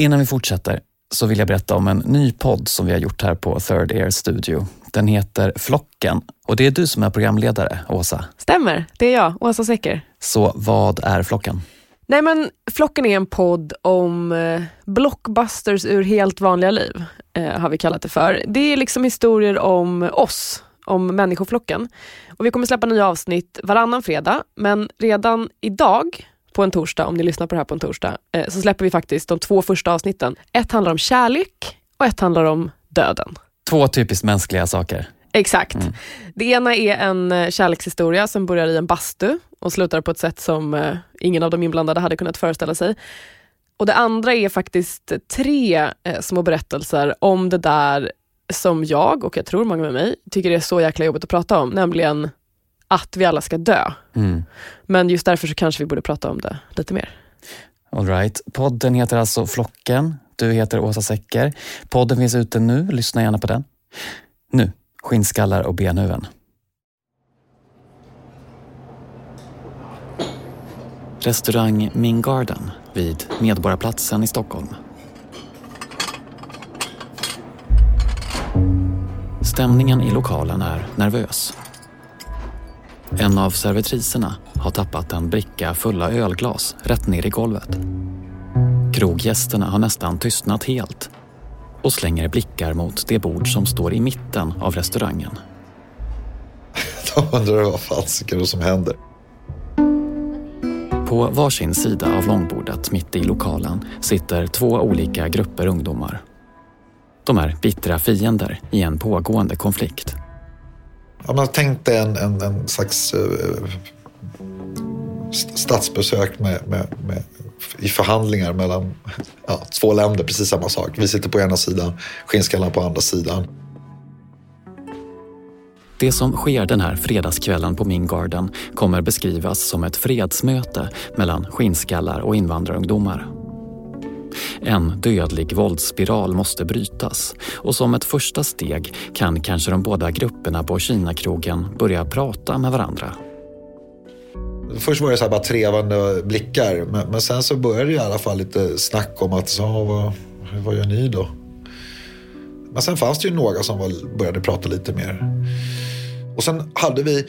Innan vi fortsätter så vill jag berätta om en ny podd som vi har gjort här på Third Air Studio. Den heter Flocken och det är du som är programledare, Åsa. Stämmer, det är jag, Åsa Secker. Så vad är Flocken? Nej men Flocken är en podd om eh, blockbusters ur helt vanliga liv, eh, har vi kallat det för. Det är liksom historier om oss, om människoflocken. Och vi kommer släppa nya avsnitt varannan fredag, men redan idag på en torsdag, om ni lyssnar på det här på en torsdag, eh, så släpper vi faktiskt de två första avsnitten. Ett handlar om kärlek och ett handlar om döden. Två typiskt mänskliga saker. Exakt. Mm. Det ena är en eh, kärlekshistoria som börjar i en bastu och slutar på ett sätt som eh, ingen av de inblandade hade kunnat föreställa sig. Och Det andra är faktiskt tre små berättelser om det där som jag, och jag tror många med mig, tycker är så jäkla jobbigt att prata om, nämligen att vi alla ska dö. Mm. Men just därför så kanske vi borde prata om det lite mer. All right. Podden heter alltså Flocken. Du heter Åsa Secker. Podden finns ute nu. Lyssna gärna på den. Nu, skinnskallar och benhuvuden. Restaurang Min Garden vid Medborgarplatsen i Stockholm. Stämningen i lokalen är nervös. En av servitriserna har tappat en bricka fulla ölglas rätt ner i golvet. Kroggästerna har nästan tystnat helt och slänger blickar mot det bord som står i mitten av restaurangen. De undrar vad fasiken som händer. På varsin sida av långbordet mitt i lokalen sitter två olika grupper ungdomar. De är bittra fiender i en pågående konflikt. Ja, man tänkte en, en, en slags uh, statsbesök med, med, med, i förhandlingar mellan ja, två länder, precis samma sak. Vi sitter på ena sidan, skinnskallarna på andra sidan. Det som sker den här fredagskvällen på Mingarden kommer beskrivas som ett fredsmöte mellan skinnskallar och invandrarungdomar. En dödlig våldsspiral måste brytas och som ett första steg kan kanske de båda grupperna på Kinakrogen börja prata med varandra. Först var det så bara trevande blickar men, men, sen så började det i alla fall lite snack om att så, vad, vad gör ni då? Men sen fanns det ju några som var, började prata lite mer. Och sen hade vi,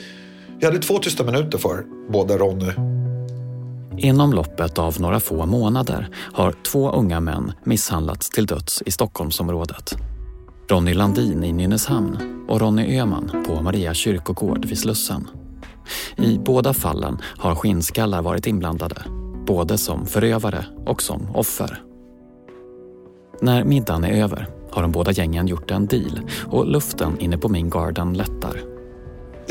vi hade två tysta minuter för både Ronny Inom loppet av några få månader har två unga män misshandlats till döds i Stockholmsområdet. Ronny Landin i Nynäshamn och Ronny Öman på Maria kyrkogård vid Slussen. I båda fallen har skinnskallar varit inblandade, både som förövare och som offer. När middagen är över har de båda gängen gjort en deal och luften inne på min garden lättar.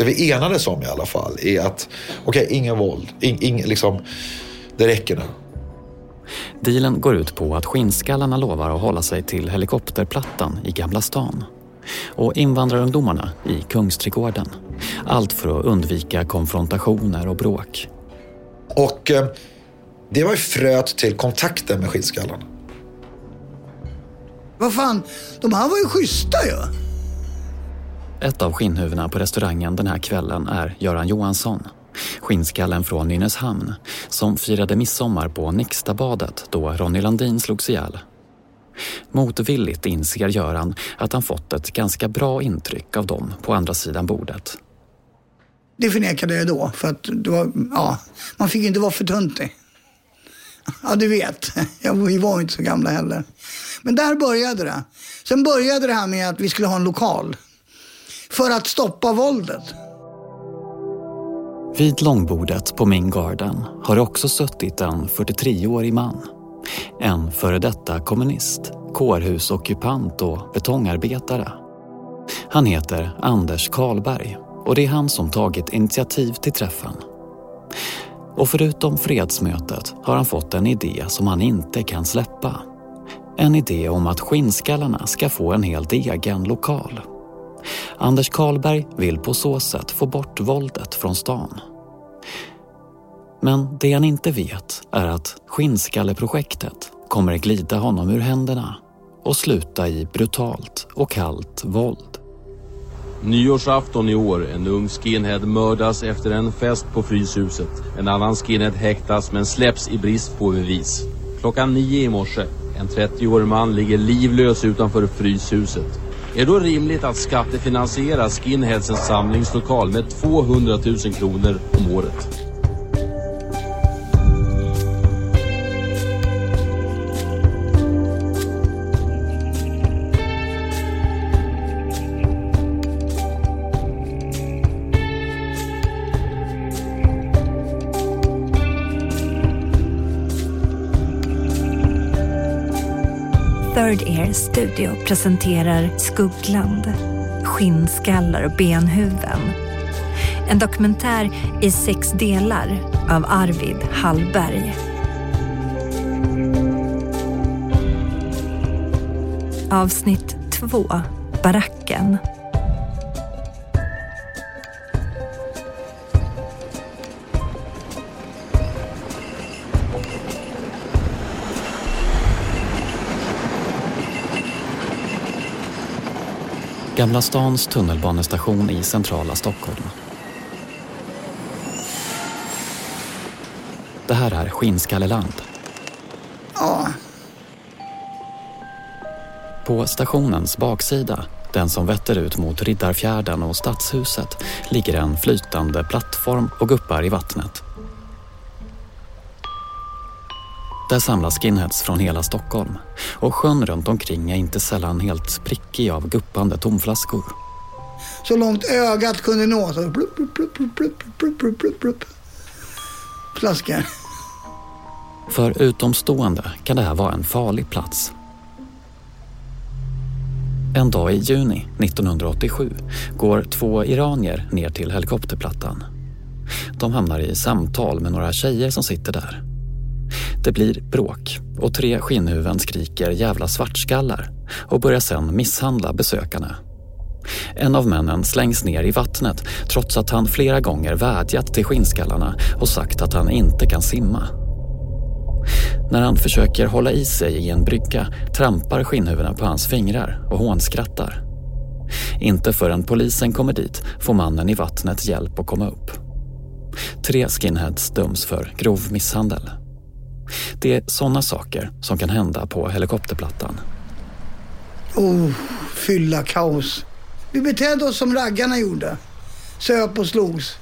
Det vi enades om i alla fall är att, okej, okay, ingen våld. In, ing, liksom, det räcker nu. Dealen går ut på att skinnskallarna lovar att hålla sig till helikopterplattan i Gamla stan och invandrarungdomarna i Kungsträdgården. Allt för att undvika konfrontationer och bråk. Och eh, det var ju fröet till kontakten med skinnskallarna. Vad fan, de här var ju schyssta ju. Ja. Ett av skinnhuvudena på restaurangen den här kvällen är Göran Johansson. Skinnskallen från Nynäshamn som firade midsommar på Nixtabadet då Ronny Landin slogs ihjäl. Motvilligt inser Göran att han fått ett ganska bra intryck av dem på andra sidan bordet. Det förnekade jag då, för att det var, ja, man fick inte vara för töntig. Ja, du vet. vi var inte så gamla heller. Men där började det. Sen började det här med att vi skulle ha en lokal för att stoppa våldet. Vid långbordet på Ming Garden har det också suttit en 43-årig man. En före detta kommunist, kårhusockupant och betongarbetare. Han heter Anders Karlberg och det är han som tagit initiativ till träffen. Och förutom fredsmötet har han fått en idé som han inte kan släppa. En idé om att skinnskallarna ska få en helt egen lokal. Anders Karlberg vill på så sätt få bort våldet från stan. Men det han inte vet är att Skinnskalleprojektet kommer glida honom ur händerna och sluta i brutalt och kallt våld. Nyårsafton i år. En ung skinhead mördas efter en fest på Fryshuset. En annan skinhead häktas men släpps i brist på bevis. Klockan nio i morse. En 30-årig man ligger livlös utanför Fryshuset. Är det då rimligt att skattefinansiera skinheadsens samlingslokal med 200 000 kronor om året? Studio presenterar Skuggland, Skinnskallar och benhuvuden. En dokumentär i sex delar av Arvid Hallberg. Avsnitt 2, Baracken. Gamla stans tunnelbanestation i centrala Stockholm. Det här är Skinnskalleland. Ja, På stationens baksida, den som vetter ut mot Riddarfjärden och Stadshuset, ligger en flytande plattform och guppar i vattnet. Där samlas skinheads från hela Stockholm och sjön runt omkring är inte sällan helt prickig av guppande tomflaskor. Så långt ögat kunde nå så plupp, plupp, plupp, plupp, plupp, plupp, plupp. Flaskor. För utomstående kan det här vara en farlig plats. En dag i juni 1987 går två iranier ner till helikopterplattan. De hamnar i samtal med några tjejer som sitter där. Det blir bråk och tre skinnhuvuden skriker jävla svartskallar och börjar sedan misshandla besökarna. En av männen slängs ner i vattnet trots att han flera gånger vädjat till skinnskallarna och sagt att han inte kan simma. När han försöker hålla i sig i en brygga trampar skinnhuvudena på hans fingrar och hånskrattar. Inte förrän polisen kommer dit får mannen i vattnet hjälp att komma upp. Tre skinheads döms för grov misshandel. Det är sådana saker som kan hända på helikopterplattan. Oh, fylla kaos. Vi betedde oss som raggarna gjorde. Söp och slogs.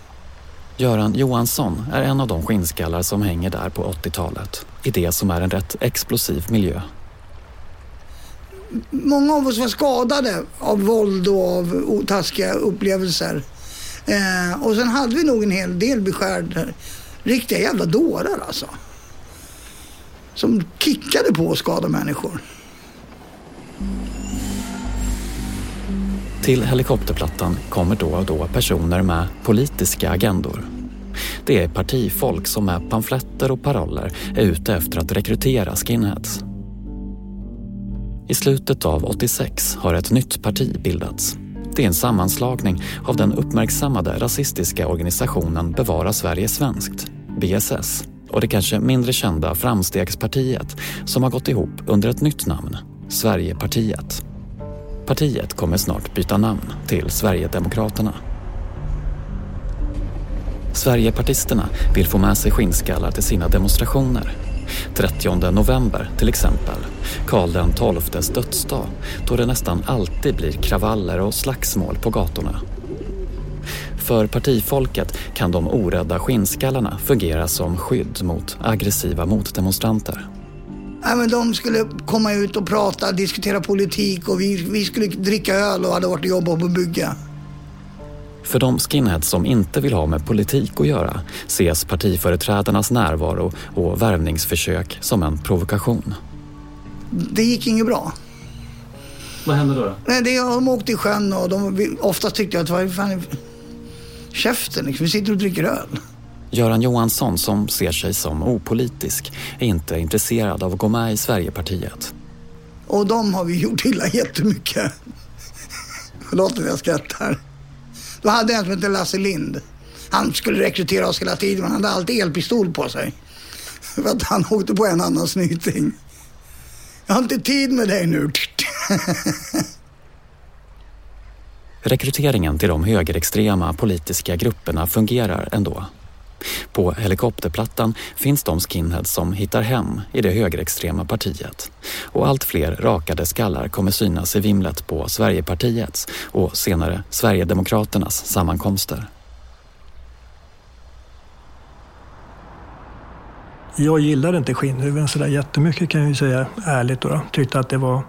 Göran Johansson är en av de skinnskallar som hänger där på 80-talet. I det som är en rätt explosiv miljö. Många av oss var skadade av våld och av taskiga upplevelser. Eh, och sen hade vi nog en hel del beskärda, riktiga jävla dårar alltså. Som kickade på att skada människor. Till helikopterplattan kommer då och då personer med politiska agendor. Det är partifolk som med pamfletter och paroller är ute efter att rekrytera skinheads. I slutet av 86 har ett nytt parti bildats. Det är en sammanslagning av den uppmärksammade rasistiska organisationen Bevara Sverige Svenskt, BSS, och det kanske mindre kända Framstegspartiet som har gått ihop under ett nytt namn, Sverigepartiet. Partiet kommer snart byta namn till Sverigedemokraterna. Sverigepartisterna vill få med sig skinnskallar till sina demonstrationer. 30 november till exempel, Karl den XIIs dödsdag, då det nästan alltid blir kravaller och slagsmål på gatorna. För partifolket kan de orädda skinnskallarna fungera som skydd mot aggressiva motdemonstranter. Nej, men de skulle komma ut och prata, diskutera politik och vi, vi skulle dricka öl och hade varit och jobbat på bygga. För de skinheads som inte vill ha med politik att göra ses partiföreträdarnas närvaro och värvningsförsök som en provokation. Det gick inget bra. Vad händer då? Nej, det, de åkte i sjön och de, oftast tyckte jag att fan är käften liksom, vi sitter och dricker öl. Göran Johansson, som ser sig som opolitisk, är inte intresserad av att gå med i Sverigepartiet. Och de har vi gjort illa jättemycket. Förlåt att jag skrattar. Då hade jag en som hette Lasse Lind. Han skulle rekrytera oss hela tiden men han hade alltid elpistol på sig. För att han åkte på en annan snyting. Jag har inte tid med dig nu. Rekryteringen till de högerextrema politiska grupperna fungerar ändå. På helikopterplattan finns de skinheads som hittar hem i det högerextrema partiet. Och allt fler rakade skallar kommer synas i vimlet på Sverigepartiets och senare Sverigedemokraternas sammankomster. Jag gillade inte skinnhuvuden sådär jättemycket kan jag ju säga ärligt. Då. Tyckte att det var...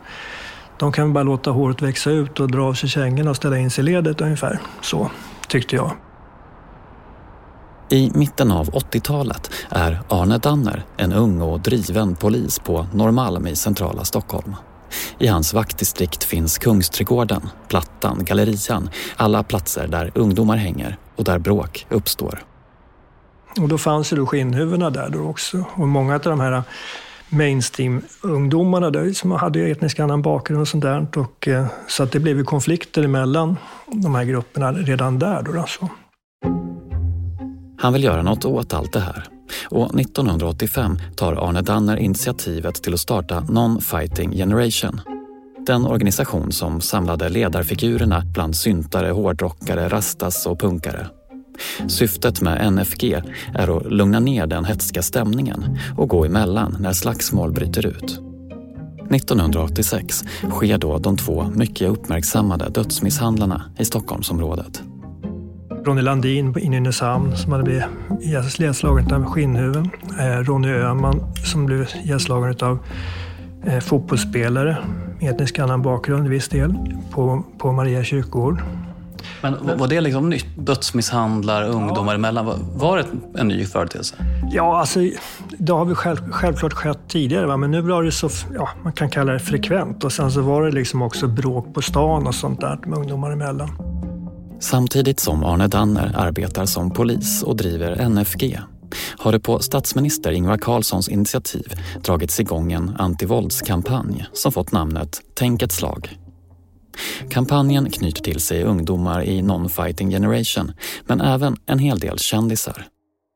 De kan bara låta håret växa ut och dra av sig kängorna och ställa in sig i ledet ungefär. Så tyckte jag. I mitten av 80-talet är Arne Danner en ung och driven polis på Norrmalm i centrala Stockholm. I hans vaktdistrikt finns Kungsträdgården, Plattan, Gallerian, alla platser där ungdomar hänger och där bråk uppstår. Och då fanns ju då skinnhuvudena där då också. Och många av de här mainstream-ungdomarna där som hade etnisk annan bakgrund och sånt där. Och, eh, så att det blev ju konflikter emellan de här grupperna redan där. Då, alltså. Han vill göra något åt allt det här. Och 1985 tar Arne Danner initiativet till att starta Non-Fighting Generation. Den organisation som samlade ledarfigurerna bland syntare, hårdrockare, rastas och punkare. Syftet med NFG är att lugna ner den hetska stämningen och gå emellan när slagsmål bryter ut. 1986 sker då de två mycket uppmärksammade dödsmisshandlarna i Stockholmsområdet. Ronny Landin i Nynäshamn som hade blivit ihjälslagen av skinnhuven. Eh, Ronny Öhman som blev ihjälslagen av eh, fotbollsspelare med etnisk annan bakgrund i viss del på, på Maria kyrkogård. Men var det liksom nytt? Dödsmisshandlar ungdomar ja. emellan? Var det en ny företeelse? Ja, alltså det har väl själv, självklart skett tidigare, va? men nu var det så, ja, man kan kalla det frekvent. Och sen så var det liksom också bråk på stan och sånt där med ungdomar emellan. Samtidigt som Arne Danner arbetar som polis och driver NFG har det på statsminister Ingvar Carlssons initiativ dragits igång en antivåldskampanj som fått namnet Tänk ett slag. Kampanjen knyter till sig ungdomar i Non-Fighting Generation men även en hel del kändisar.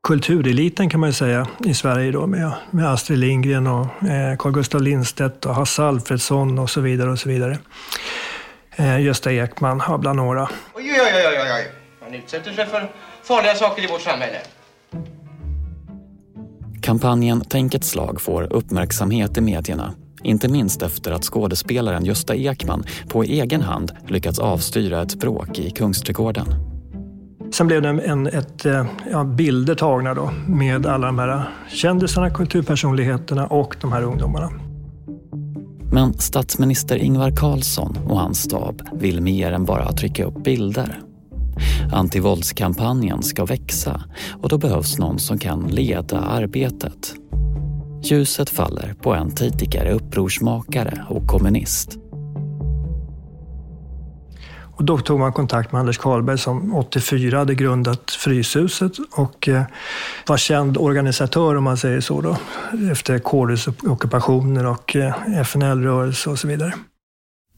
Kultureliten kan man ju säga i Sverige då med, med Astrid Lindgren och eh, Carl Gustaf Lindstedt och Hasse Alfredsson och så vidare och så vidare. Eh, Gösta Ekman har bland några. Oj, oj, oj, oj, oj. Man utsätter sig för farliga saker i vårt samhälle. Kampanjen Tänk ett slag får uppmärksamhet i medierna. Inte minst efter att skådespelaren Gösta Ekman på egen hand lyckats avstyra ett bråk i Kungsträdgården. Sen blev det en, ett, eh, ja, bilder tagna då med alla de här kändisarna, kulturpersonligheterna och de här ungdomarna. Men statsminister Ingvar Carlsson och hans stab vill mer än bara trycka upp bilder. Antivåldskampanjen ska växa och då behövs någon som kan leda arbetet. Ljuset faller på en tidigare upprorsmakare och kommunist. Och då tog man kontakt med Anders Karlberg som 84 hade grundat Fryshuset och eh, var känd organisatör om man säger så då, efter kårhusockupationer och eh, FNL-rörelse och så vidare.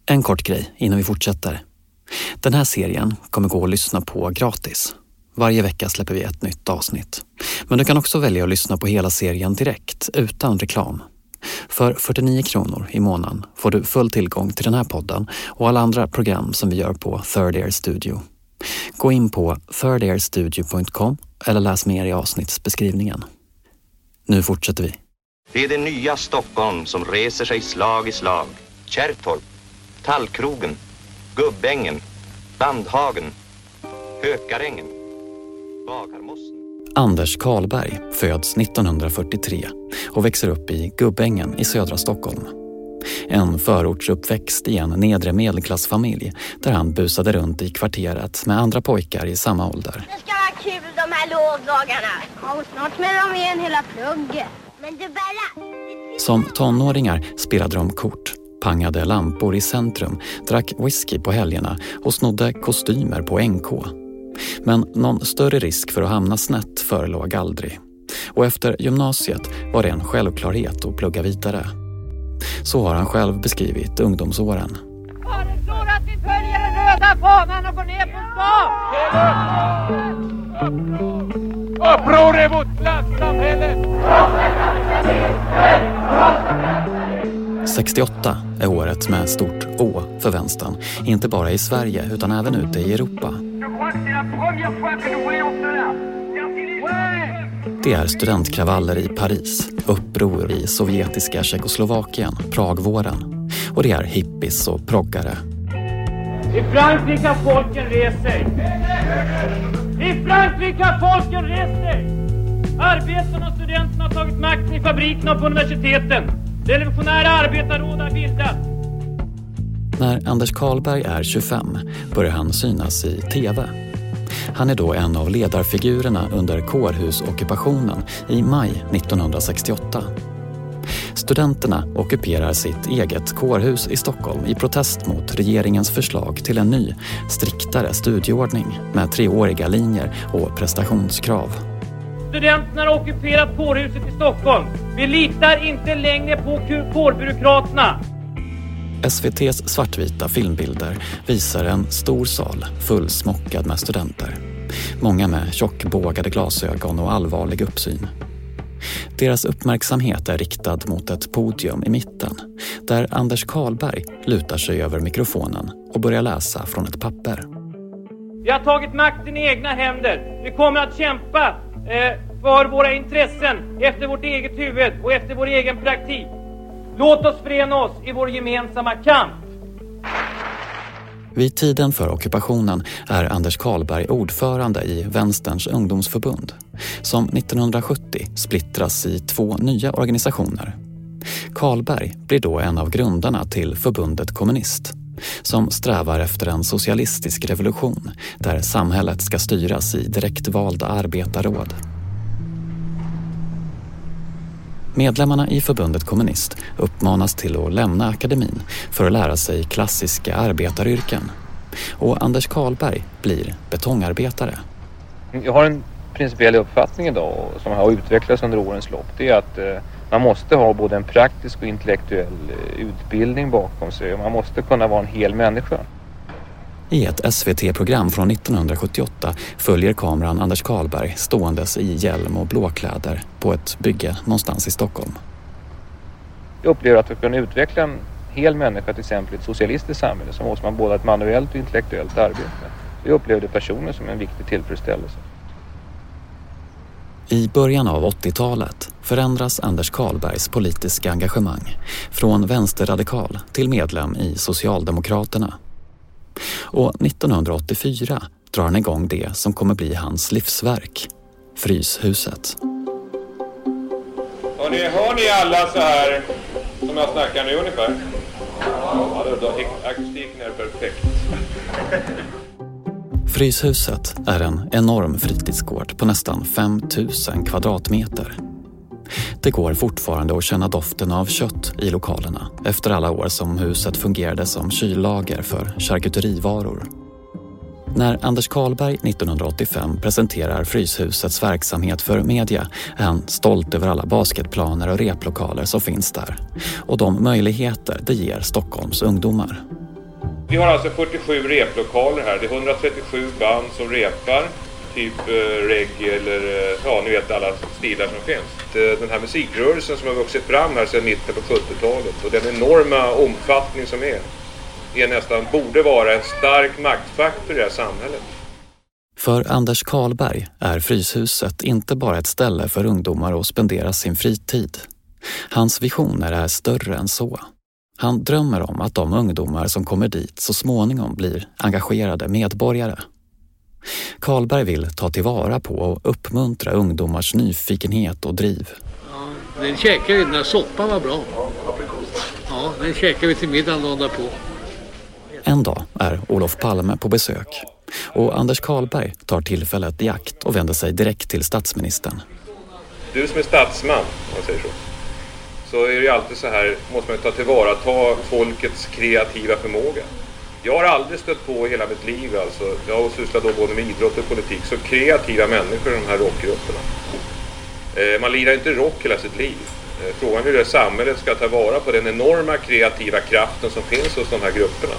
En kort grej innan vi fortsätter. Den här serien kommer gå att lyssna på gratis. Varje vecka släpper vi ett nytt avsnitt. Men du kan också välja att lyssna på hela serien direkt, utan reklam. För 49 kronor i månaden får du full tillgång till den här podden och alla andra program som vi gör på Third Air Studio. Gå in på thirdairstudio.com eller läs mer i avsnittsbeskrivningen. Nu fortsätter vi. Det är det nya Stockholm som reser sig slag i slag. Kärrtorp, Tallkrogen, Gubbängen, Bandhagen, Hökarängen, Anders Karlberg föds 1943 och växer upp i Gubbängen i södra Stockholm. En förortsuppväxt i en nedre medelklassfamilj där han busade runt i kvarteret med andra pojkar i samma ålder. Det ska vara kul de här lovdagarna. Snart smäller de igen hela plugget. Men du Bella... Som tonåringar spelade de kort, pangade lampor i centrum, drack whisky på helgerna och snodde kostymer på NK. Men någon större risk för att hamna snett förelåg aldrig. Och efter gymnasiet var det en självklarhet att plugga vidare. Så har han själv beskrivit ungdomsåren. Föreslår att vi följer den röda fanan och går ner på stan! Uppror mot klassamhället! 68 är året med stort Å för vänstern, inte bara i Sverige utan även ute i Europa. Det är studentkravaller i Paris, uppror i sovjetiska Tjeckoslovakien, Pragvåren och det är hippies och proggare. I Frankrike har folken rest sig. I Frankrike har folken rest sig. Arbetarna och studenterna har tagit makten i fabrikerna och på universiteten. Revolutionära arbetarråd har bildats. När Anders Karlberg är 25 börjar han synas i TV. Han är då en av ledarfigurerna under kårhusockupationen i maj 1968. Studenterna ockuperar sitt eget kårhus i Stockholm i protest mot regeringens förslag till en ny, striktare studieordning med treåriga linjer och prestationskrav. Studenterna har ockuperat kårhuset i Stockholm. Vi litar inte längre på kårbyråkraterna. SVTs svartvita filmbilder visar en stor sal fullsmockad med studenter. Många med tjockbågade glasögon och allvarlig uppsyn. Deras uppmärksamhet är riktad mot ett podium i mitten där Anders Karlberg lutar sig över mikrofonen och börjar läsa från ett papper. Vi har tagit makten i egna händer. Vi kommer att kämpa eh, för våra intressen efter vårt eget huvud och efter vår egen praktik. Låt oss förena oss i vår gemensamma kamp. Vid tiden för ockupationen är Anders Karlberg ordförande i Vänsterns ungdomsförbund som 1970 splittras i två nya organisationer. Karlberg blir då en av grundarna till förbundet Kommunist som strävar efter en socialistisk revolution där samhället ska styras i direktvalda arbetarråd. Medlemmarna i förbundet Kommunist uppmanas till att lämna akademin för att lära sig klassiska arbetaryrken. Och Anders Karlberg blir betongarbetare. Jag har en principiell uppfattning idag som har utvecklats under årens lopp. Det är att eh, man måste ha både en praktisk och intellektuell eh, utbildning bakom sig och man måste kunna vara en hel människa. I ett SVT-program från 1978 följer kameran Anders Karlberg ståendes i hjälm och blåkläder på ett bygge någonstans i Stockholm. Jag upplever att för att kunna utveckla en hel människa till exempel i ett socialistiskt samhälle så måste man både ha ett manuellt och intellektuellt arbete. Jag upplever det personligen som en viktig tillfredsställelse. I början av 80-talet förändras Anders Karlbergs politiska engagemang från vänsterradikal till medlem i Socialdemokraterna och 1984 drar han igång det som kommer bli hans livsverk, Fryshuset. Hör ni, hör ni alla så här som jag snackar nu ungefär? Ja, då, akustiken är perfekt. Fryshuset är en enorm fritidsgård på nästan 5000 kvadratmeter. Det går fortfarande att känna doften av kött i lokalerna efter alla år som huset fungerade som kyllager för charkuterivaror. När Anders Karlberg 1985 presenterar Fryshusets verksamhet för media är han stolt över alla basketplaner och replokaler som finns där och de möjligheter det ger Stockholms ungdomar. Vi har alltså 47 replokaler här. Det är 137 band som repar typ eh, reggae eller eh, ja, ni vet alla stilar som finns. Den här musikrörelsen som har vuxit fram här sedan mitten på 70-talet och den enorma omfattning som är, är nästan, borde vara en stark maktfaktor i det här samhället. För Anders Karlberg är Fryshuset inte bara ett ställe för ungdomar att spendera sin fritid. Hans visioner är större än så. Han drömmer om att de ungdomar som kommer dit så småningom blir engagerade medborgare. Karlberg vill ta tillvara på och uppmuntra ungdomars nyfikenhet och driv. Ja, den käkade vi, den där soppan var bra. Ja, den käkade vi till middagen dagen därpå. En dag är Olof Palme på besök och Anders Karlberg tar tillfället i akt och vänder sig direkt till statsministern. Du som är statsman, om man säger så, så är det ju alltid så här, måste man ta tillvara ta folkets kreativa förmåga. Jag har aldrig stött på i hela mitt liv alltså, jag har sysslat då både med idrott och politik, så kreativa människor i de här rockgrupperna. Eh, man lirar inte rock hela sitt liv. Eh, frågan är hur det samhället ska ta vara på den enorma kreativa kraften som finns hos de här grupperna.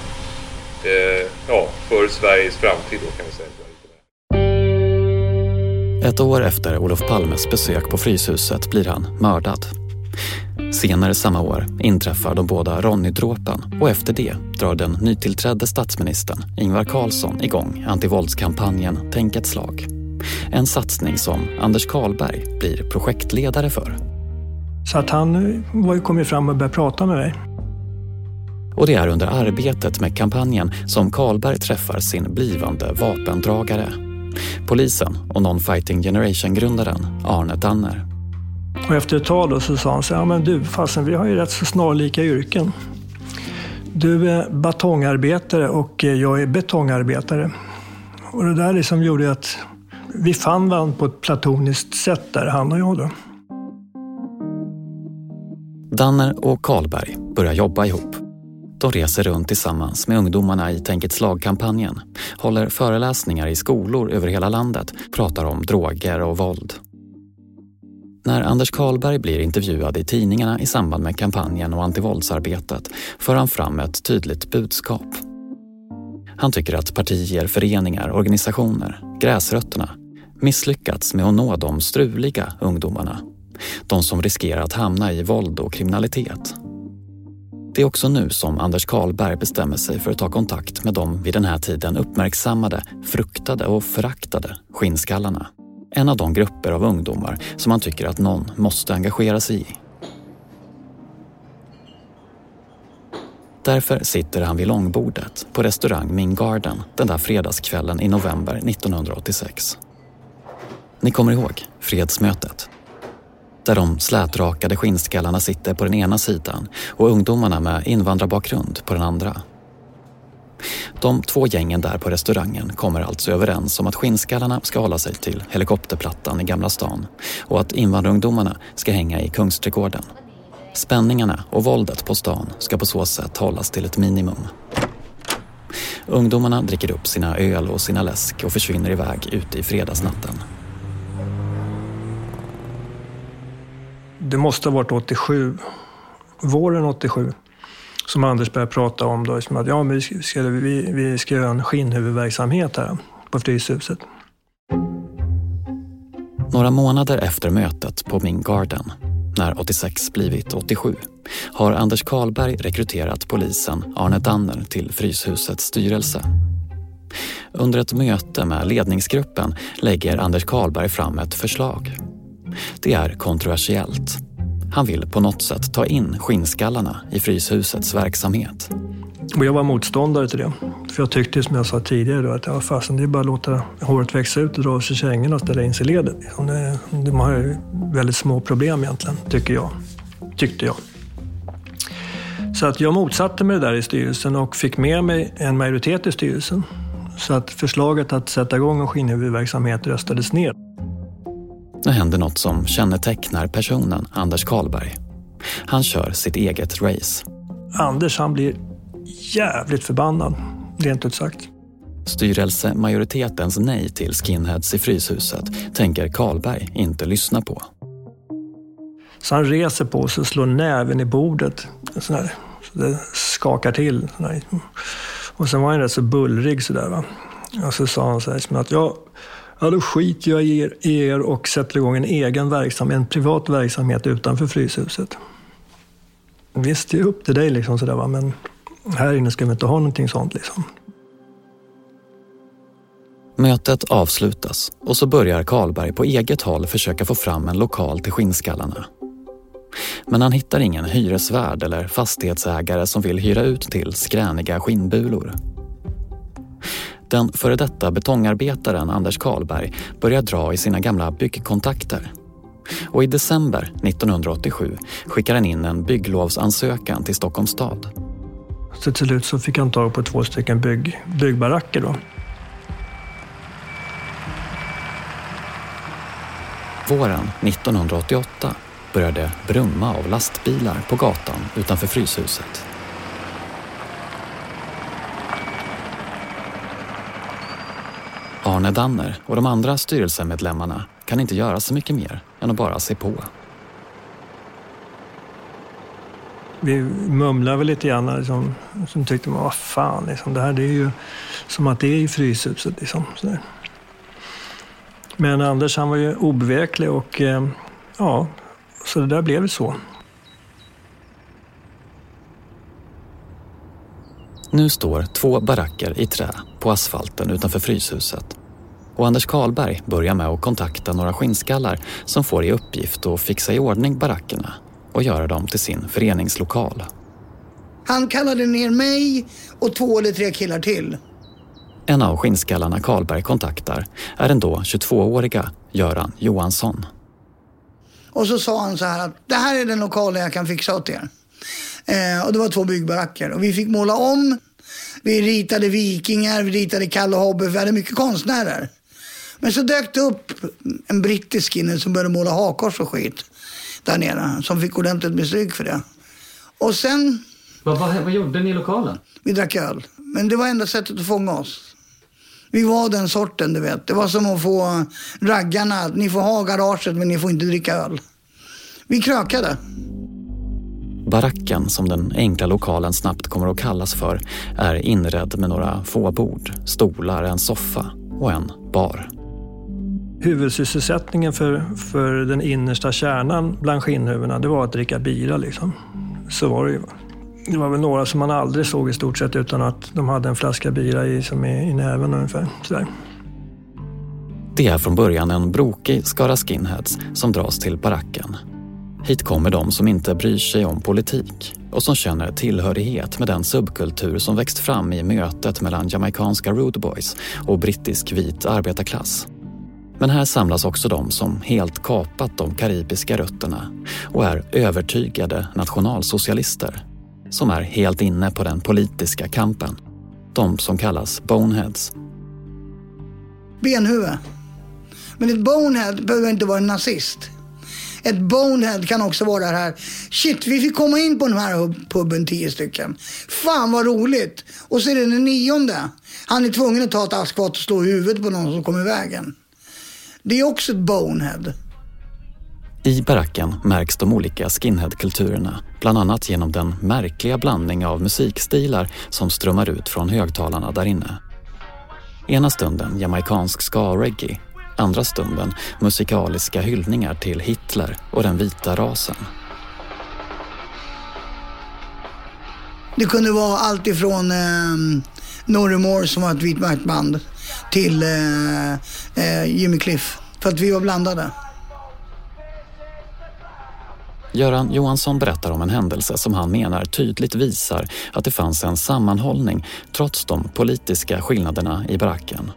Eh, ja, för Sveriges framtid då kan vi säga. Ett år efter Olof Palmes besök på Fryshuset blir han mördad. Senare samma år inträffar de båda Ronny-dråpen och efter det drar den nytillträdde statsministern Ingvar Carlsson igång antivåldskampanjen Tänk ett slag. En satsning som Anders Karlberg blir projektledare för. Så att han kom ju fram och började prata med mig. Och det är under arbetet med kampanjen som Karlberg träffar sin blivande vapendragare. Polisen och Non-Fighting Generation-grundaren Arne Danner. Och efter ett tag då så sa han så ja men du, fasen vi har ju rätt så snarlika yrken. Du är batongarbetare och jag är betongarbetare. Och det där liksom gjorde att vi fann varandra på ett platoniskt sätt där, han och jag då. Danner och Karlberg börjar jobba ihop. De reser runt tillsammans med ungdomarna i Tänk ett slag-kampanjen, håller föreläsningar i skolor över hela landet, pratar om droger och våld. När Anders Karlberg blir intervjuad i tidningarna i samband med kampanjen och antivåldsarbetet för han fram ett tydligt budskap. Han tycker att partier, föreningar, organisationer, gräsrötterna misslyckats med att nå de struliga ungdomarna. De som riskerar att hamna i våld och kriminalitet. Det är också nu som Anders Karlberg bestämmer sig för att ta kontakt med de vid den här tiden uppmärksammade, fruktade och föraktade skinnskallarna. En av de grupper av ungdomar som han tycker att någon måste engagera sig i. Därför sitter han vid långbordet på restaurang Ming Garden den där fredagskvällen i november 1986. Ni kommer ihåg fredsmötet? Där de slätrakade skinnskallarna sitter på den ena sidan och ungdomarna med invandrarbakgrund på den andra. De två gängen där på restaurangen kommer alltså överens om att skinnskallarna ska hålla sig till helikopterplattan i Gamla stan och att invandrarungdomarna ska hänga i Kungsträdgården. Spänningarna och våldet på stan ska på så sätt hållas till ett minimum. Ungdomarna dricker upp sina öl och sina läsk och försvinner iväg ute i fredagsnatten. Det måste ha varit 87, våren 87, som Anders började prata om då, liksom att ja, vi, ska, vi, vi ska göra en skinnhuvudverksamhet här på Fryshuset. Några månader efter mötet på Ming Garden, när 86 blivit 87, har Anders Karlberg rekryterat polisen Arne Danner till Fryshusets styrelse. Under ett möte med ledningsgruppen lägger Anders Karlberg fram ett förslag. Det är kontroversiellt. Han vill på något sätt ta in skinnskallarna i Fryshusets verksamhet. Och jag var motståndare till det. För jag tyckte som jag sa tidigare då, att ja, fasen, det är bara att låta håret växa ut och dra av sig kängorna och ställa in sig i ledet. Eh, de har ju väldigt små problem egentligen, tycker jag. Tyckte jag. Så att jag motsatte mig det där i styrelsen och fick med mig en majoritet i styrelsen. Så att förslaget att sätta igång en skinnhuvudverksamhet röstades ner. Nu händer något som kännetecknar personen Anders Karlberg. Han kör sitt eget race. Anders han blir jävligt förbannad, rent ut sagt. Styrelsemajoritetens nej till skinheads i Fryshuset tänker Karlberg inte lyssna på. Så han reser på sig och slår näven i bordet. Så, det skakar till. Och sen var han rätt så bullrig sådär. Va? Och så sa han så här, som att jag ja då skiter jag i er, i er och sätter igång en egen verksamhet, en privat verksamhet utanför Fryshuset. Visst, det är upp till dig liksom sådär va, men här inne ska vi inte ha någonting sånt liksom. Mötet avslutas och så börjar Karlberg på eget håll försöka få fram en lokal till skinnskallarna. Men han hittar ingen hyresvärd eller fastighetsägare som vill hyra ut till skräniga skinnbulor. Den före detta betongarbetaren Anders Karlberg börjar dra i sina gamla byggkontakter. Och i december 1987 skickar han in en bygglovsansökan till Stockholms stad. Så till slut så fick han tag på två stycken bygg, byggbaracker. Då. Våren 1988 började brumma av lastbilar på gatan utanför Fryshuset. Arne Danner och de andra styrelsemedlemmarna kan inte göra så mycket mer än att bara se på. Vi mumlade väl lite grann, liksom, som tyckte man, vad fan, liksom, det här det är ju som att det är i Fryshuset. Liksom, sådär. Men Anders han var ju obeveklig och eh, ja, så det där blev så. Nu står två baracker i trä på asfalten utanför Fryshuset. Och Anders Karlberg börjar med att kontakta några skinnskallar som får i uppgift att fixa i ordning barackerna och göra dem till sin föreningslokal. Han kallade ner mig och två eller tre killar till. En av skinnskallarna Karlberg kontaktar är den då 22-åriga Göran Johansson. Och så sa han så här att det här är den lokalen jag kan fixa åt er. Eh, och det var två byggbaracker och vi fick måla om. Vi ritade vikingar, vi ritade Kalle Hobbe, vi hade mycket konstnärer. Men så dök det upp en brittisk kille som började måla hakors och skit där nere. Som fick ordentligt med stryk för det. Och sen... Vad, vad, vad gjorde ni i lokalen? Vi drack öl. Men det var enda sättet att fånga oss. Vi var den sorten, du vet. Det var som att få raggarna. Ni får ha garaget, men ni får inte dricka öl. Vi krökade. Baracken, som den enkla lokalen snabbt kommer att kallas för, är inredd med några få bord, stolar, en soffa och en bar. Huvudsysselsättningen för, för den innersta kärnan bland skinnhuvudena, det var att dricka bira. Liksom. Så var det ju. Det var väl några som man aldrig såg i stort sett utan att de hade en flaska bira i, som i, i näven ungefär. Sådär. Det är från början en brokig skara skinheads som dras till baracken. Hit kommer de som inte bryr sig om politik och som känner tillhörighet med den subkultur som växt fram i mötet mellan jamaicanska rude boys och brittisk vit arbetarklass. Men här samlas också de som helt kapat de karibiska rötterna och är övertygade nationalsocialister som är helt inne på den politiska kampen. De som kallas boneheads. Benhuvud. Men ett bonehead behöver inte vara en nazist. Ett bonehead kan också vara det här. Shit, vi fick komma in på den här puben tio stycken. Fan vad roligt. Och så är det den nionde. Han är tvungen att ta ett askfat och slå huvudet på någon som kommer i vägen. Det är också ett bonehead. I baracken märks de olika skinheadkulturerna, bland annat genom den märkliga blandning av musikstilar som strömmar ut från högtalarna där inne. Ena stunden jamaicansk ska-reggae, andra stunden musikaliska hyllningar till Hitler och den vita rasen. Det kunde vara allt ifrån eh, Norremore som var ett vit band till eh, eh, Jimmy Cliff. För att vi var blandade. Göran Johansson berättar om en händelse som han menar tydligt visar att det fanns en sammanhållning trots de politiska skillnaderna i baracken.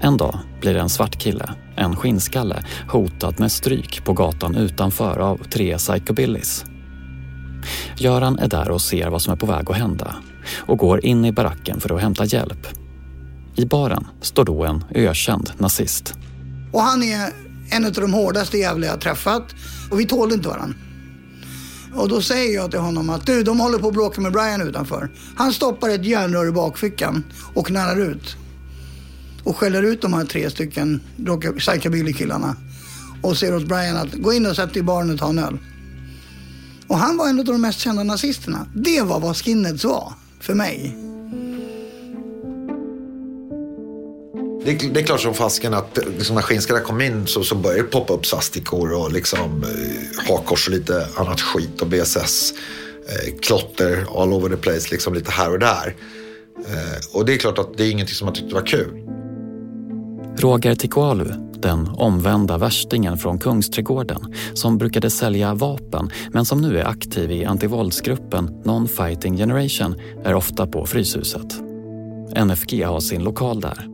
En dag blir en svart kille, en skinnskalle, hotad med stryk på gatan utanför av tre psychobillies. Göran är där och ser vad som är på väg att hända och går in i baracken för att hämta hjälp. I baren står då en ökänd nazist. Och han är en av de hårdaste jävlar jag träffat och vi tålde inte varandra. Och då säger jag till honom att du, de håller på att bråka med Brian utanför. Han stoppar ett järnrör i bakfickan och knallar ut. Och skäller ut de här tre stycken psychobilly-killarna. Och säger åt Brian att gå in och sätt dig i baren och ta en öl. Och han var en av de mest kända nazisterna. Det var vad skinheads var för mig. Det är, det är klart som fasken att liksom när skinnskallor kom in så, så började det poppa upp svastikor och liksom, eh, hakkors och lite annat skit och BSS. Eh, klotter all over the place, liksom lite här och där. Eh, och det är klart att det är ingenting som man tyckte var kul. Roger Tikwalu, den omvända värstingen från Kungsträdgården som brukade sälja vapen men som nu är aktiv i antivåldsgruppen Non-Fighting Generation är ofta på Fryshuset. NFG har sin lokal där.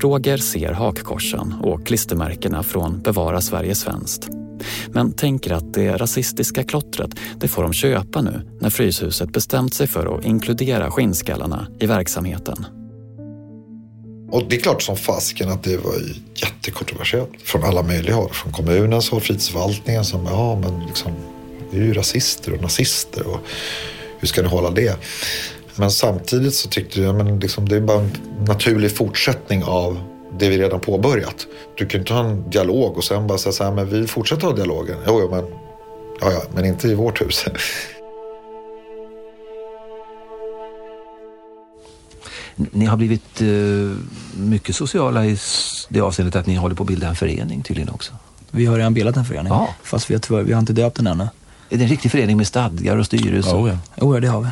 Roger ser hakkorsen och klistermärkena från Bevara Sverige svenskt. Men tänker att det rasistiska klottret det får de köpa nu när Fryshuset bestämt sig för att inkludera skinnskallarna i verksamheten. Och det är klart som fasken att det var jättekontroversiellt från alla möjliga håll. Från kommunens håll, fritidsförvaltningen som ja men liksom det är ju rasister och nazister och hur ska ni hålla det? Men samtidigt så tyckte jag men liksom, det är bara en naturlig fortsättning av det vi redan påbörjat. Du kan inte ha en dialog och sen bara säga så här, men vi fortsätter ha dialogen. Jo, jo men, ja, ja, men inte i vårt hus. Ni har blivit uh, mycket sociala i det avseendet att ni håller på att bilda en förening tydligen också. Vi har redan bildat en förening, ja. fast vi har, vi har inte döpt den ännu. Är det en riktig förening med stadgar och styrelse? Oh, ja. Ja, det har vi.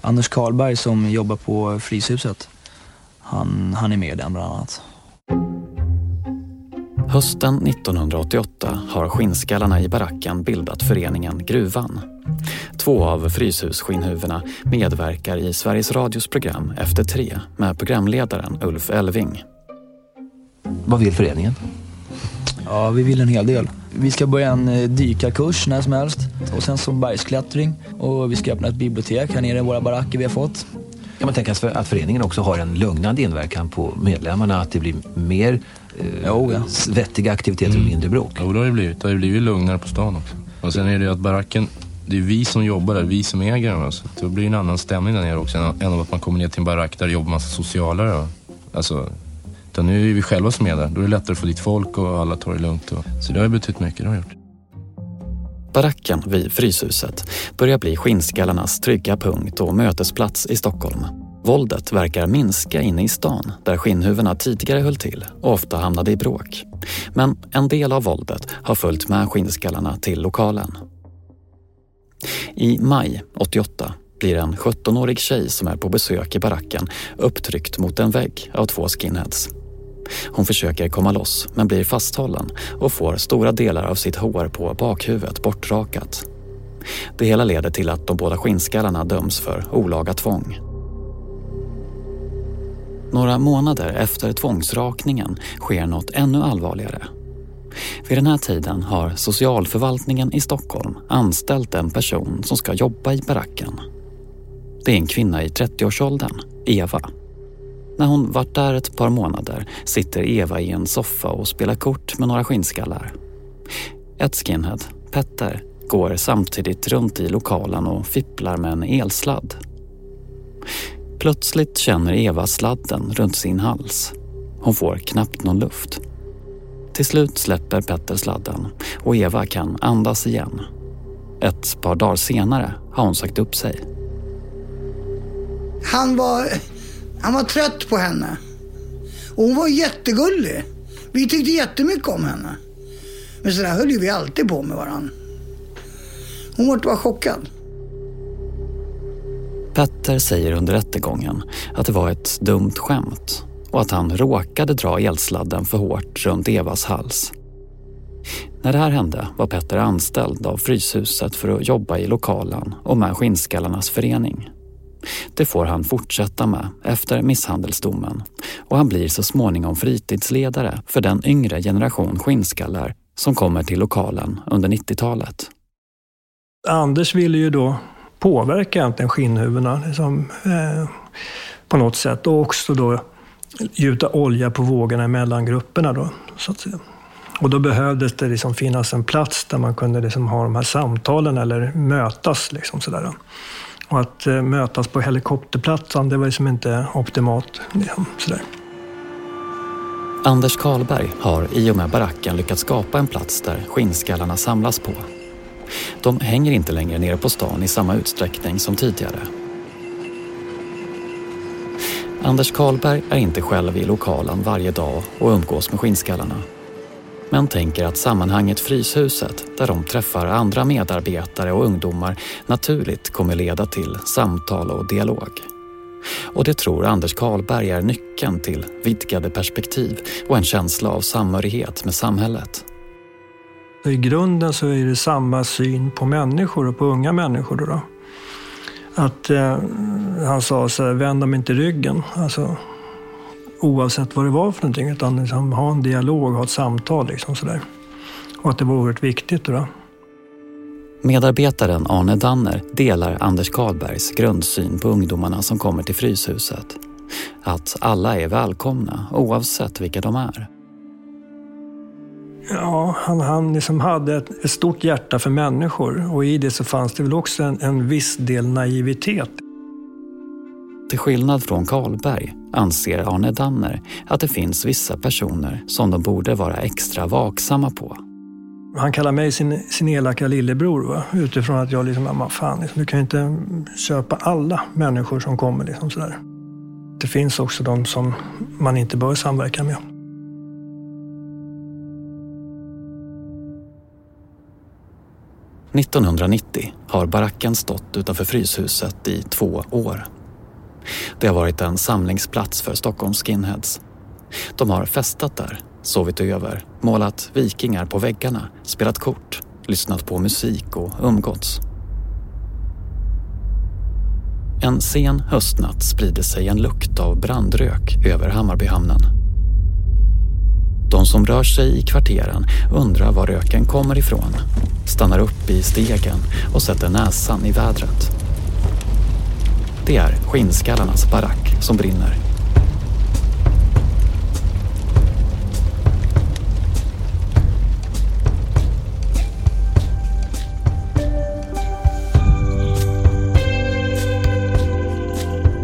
Anders Karlberg som jobbar på Fryshuset. Han, han är med i den bland annat. Hösten 1988 har skinnskallarna i baracken bildat föreningen Gruvan. Två av Fryshusskinnhuvudena medverkar i Sveriges Radios program Efter tre med programledaren Ulf Elving. Vad vill föreningen? Ja, vi vill en hel del. Vi ska börja en eh, dykarkurs när som helst och sen så bergsklättring och vi ska öppna ett bibliotek här nere i våra baracker vi har fått. Kan man tänka sig att föreningen också har en lugnande inverkan på medlemmarna? Att det blir mer eh, jo, ja. vettiga aktiviteter och mindre bråk? Jo, det har det blivit. Det har blivit lugnare på stan också. Och sen är det ju att baracken, det är vi som jobbar där, vi som äger den. Så det blir en annan stämning där nere också än, än att man kommer ner till en barack där det jobbar massa socialare. Alltså, utan nu är vi själva som är där. Då är det lättare att få dit folk och alla tar det lugnt. Och, så det har ju betytt mycket, det har gjort. Baracken vid Fryshuset börjar bli skinnskallarnas trygga punkt och mötesplats i Stockholm. Våldet verkar minska inne i stan där skinnhuvudena tidigare höll till och ofta hamnade i bråk. Men en del av våldet har följt med skinnskallarna till lokalen. I maj 88 blir en 17-årig tjej som är på besök i baracken upptryckt mot en vägg av två skinheads. Hon försöker komma loss men blir fasthållen och får stora delar av sitt hår på bakhuvudet bortrakat. Det hela leder till att de båda skinnskallarna döms för olaga tvång. Några månader efter tvångsrakningen sker något ännu allvarligare. Vid den här tiden har socialförvaltningen i Stockholm anställt en person som ska jobba i baracken. Det är en kvinna i 30-årsåldern, Eva. När hon varit där ett par månader sitter Eva i en soffa och spelar kort med några skinnskallar. Ett skinhead, Petter, går samtidigt runt i lokalen och fipplar med en elsladd. Plötsligt känner Eva sladden runt sin hals. Hon får knappt någon luft. Till slut släpper Petter sladden och Eva kan andas igen. Ett par dagar senare har hon sagt upp sig. Han var, han var trött på henne. Och hon var jättegullig. Vi tyckte jättemycket om henne. Men så där höll ju vi alltid på med varandra. Hon var bara chockad. Petter säger under rättegången att det var ett dumt skämt och att han råkade dra elsladden för hårt runt Evas hals. När det här hände var Petter anställd av Fryshuset för att jobba i lokalen och med Skinnskallarnas förening. Det får han fortsätta med efter misshandelsdomen och han blir så småningom fritidsledare för den yngre generation skinnskallar som kommer till lokalen under 90-talet. Anders ville ju då påverka egentligen skinnhuvudena liksom, eh, på något sätt och också då gjuta olja på vågorna mellan grupperna. Då, så att säga. Och då behövdes det liksom finnas en plats där man kunde liksom ha de här samtalen eller mötas. Liksom sådär. Och att eh, mötas på helikopterplatsen det var liksom inte optimalt. Liksom, sådär. Anders Karlberg har i och med baracken lyckats skapa en plats där skinnskallarna samlas på. De hänger inte längre nere på stan i samma utsträckning som tidigare. Anders Karlberg är inte själv i lokalen varje dag och umgås med skinnskallarna. Men tänker att sammanhanget Fryshuset, där de träffar andra medarbetare och ungdomar, naturligt kommer leda till samtal och dialog. Och det tror Anders Karlberg är nyckeln till vidgade perspektiv och en känsla av samhörighet med samhället. I grunden så är det samma syn på människor och på unga människor. Då, då. Att eh, han sa så här, vänd dem inte ryggen. Alltså, oavsett vad det var för någonting, utan liksom, ha en dialog, ha ett samtal. Liksom, så där. Och att det var oerhört viktigt. Då, då. Medarbetaren Arne Danner delar Anders Karlbergs grundsyn på ungdomarna som kommer till Fryshuset. Att alla är välkomna oavsett vilka de är. Ja, han, han liksom hade ett, ett, stort hjärta för människor och i det så fanns det väl också en, en viss del naivitet. Till skillnad från Karlberg anser Arne Danner att det finns vissa personer som de borde vara extra vaksamma på. Han kallar mig sin, sin elaka lillebror va? utifrån att jag liksom, fan, liksom, du kan ju inte köpa alla människor som kommer. Liksom, sådär. Det finns också de som man inte bör samverka med. –1990 har baracken stått utanför Fryshuset i två år. Det har varit en samlingsplats för Stockholms skinheads. De har festat där, sovit över, målat vikingar på väggarna, spelat kort, lyssnat på musik och umgåtts. En sen höstnatt sprider sig en lukt av brandrök över Hammarbyhamnen. De som rör sig i kvarteren undrar var röken kommer ifrån, stannar upp i stegen och sätter näsan i vädret. Det är skinnskallarnas barack som brinner.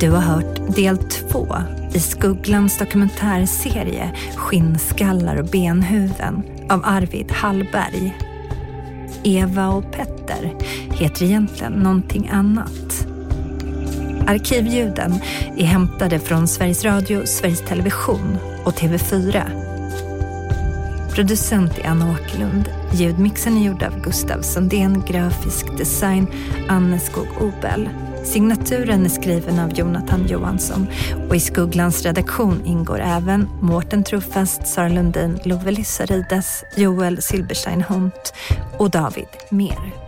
Du har hört del 2 i Skugglans dokumentärserie Skinnskallar och benhuvuden av Arvid Hallberg. Eva och Petter heter egentligen någonting annat. Arkivljuden är hämtade från Sveriges Radio, Sveriges Television och TV4. Producent är Anna Åkerlund. Ljudmixen är gjord av Gustav Sundén, grafisk design Anne Skog Obel. Signaturen är skriven av Jonathan Johansson och i Skugglans redaktion ingår även Mårten Truffast, Sara Lundin, Love Lissarides, Joel Silberstein Hunt och David Mer.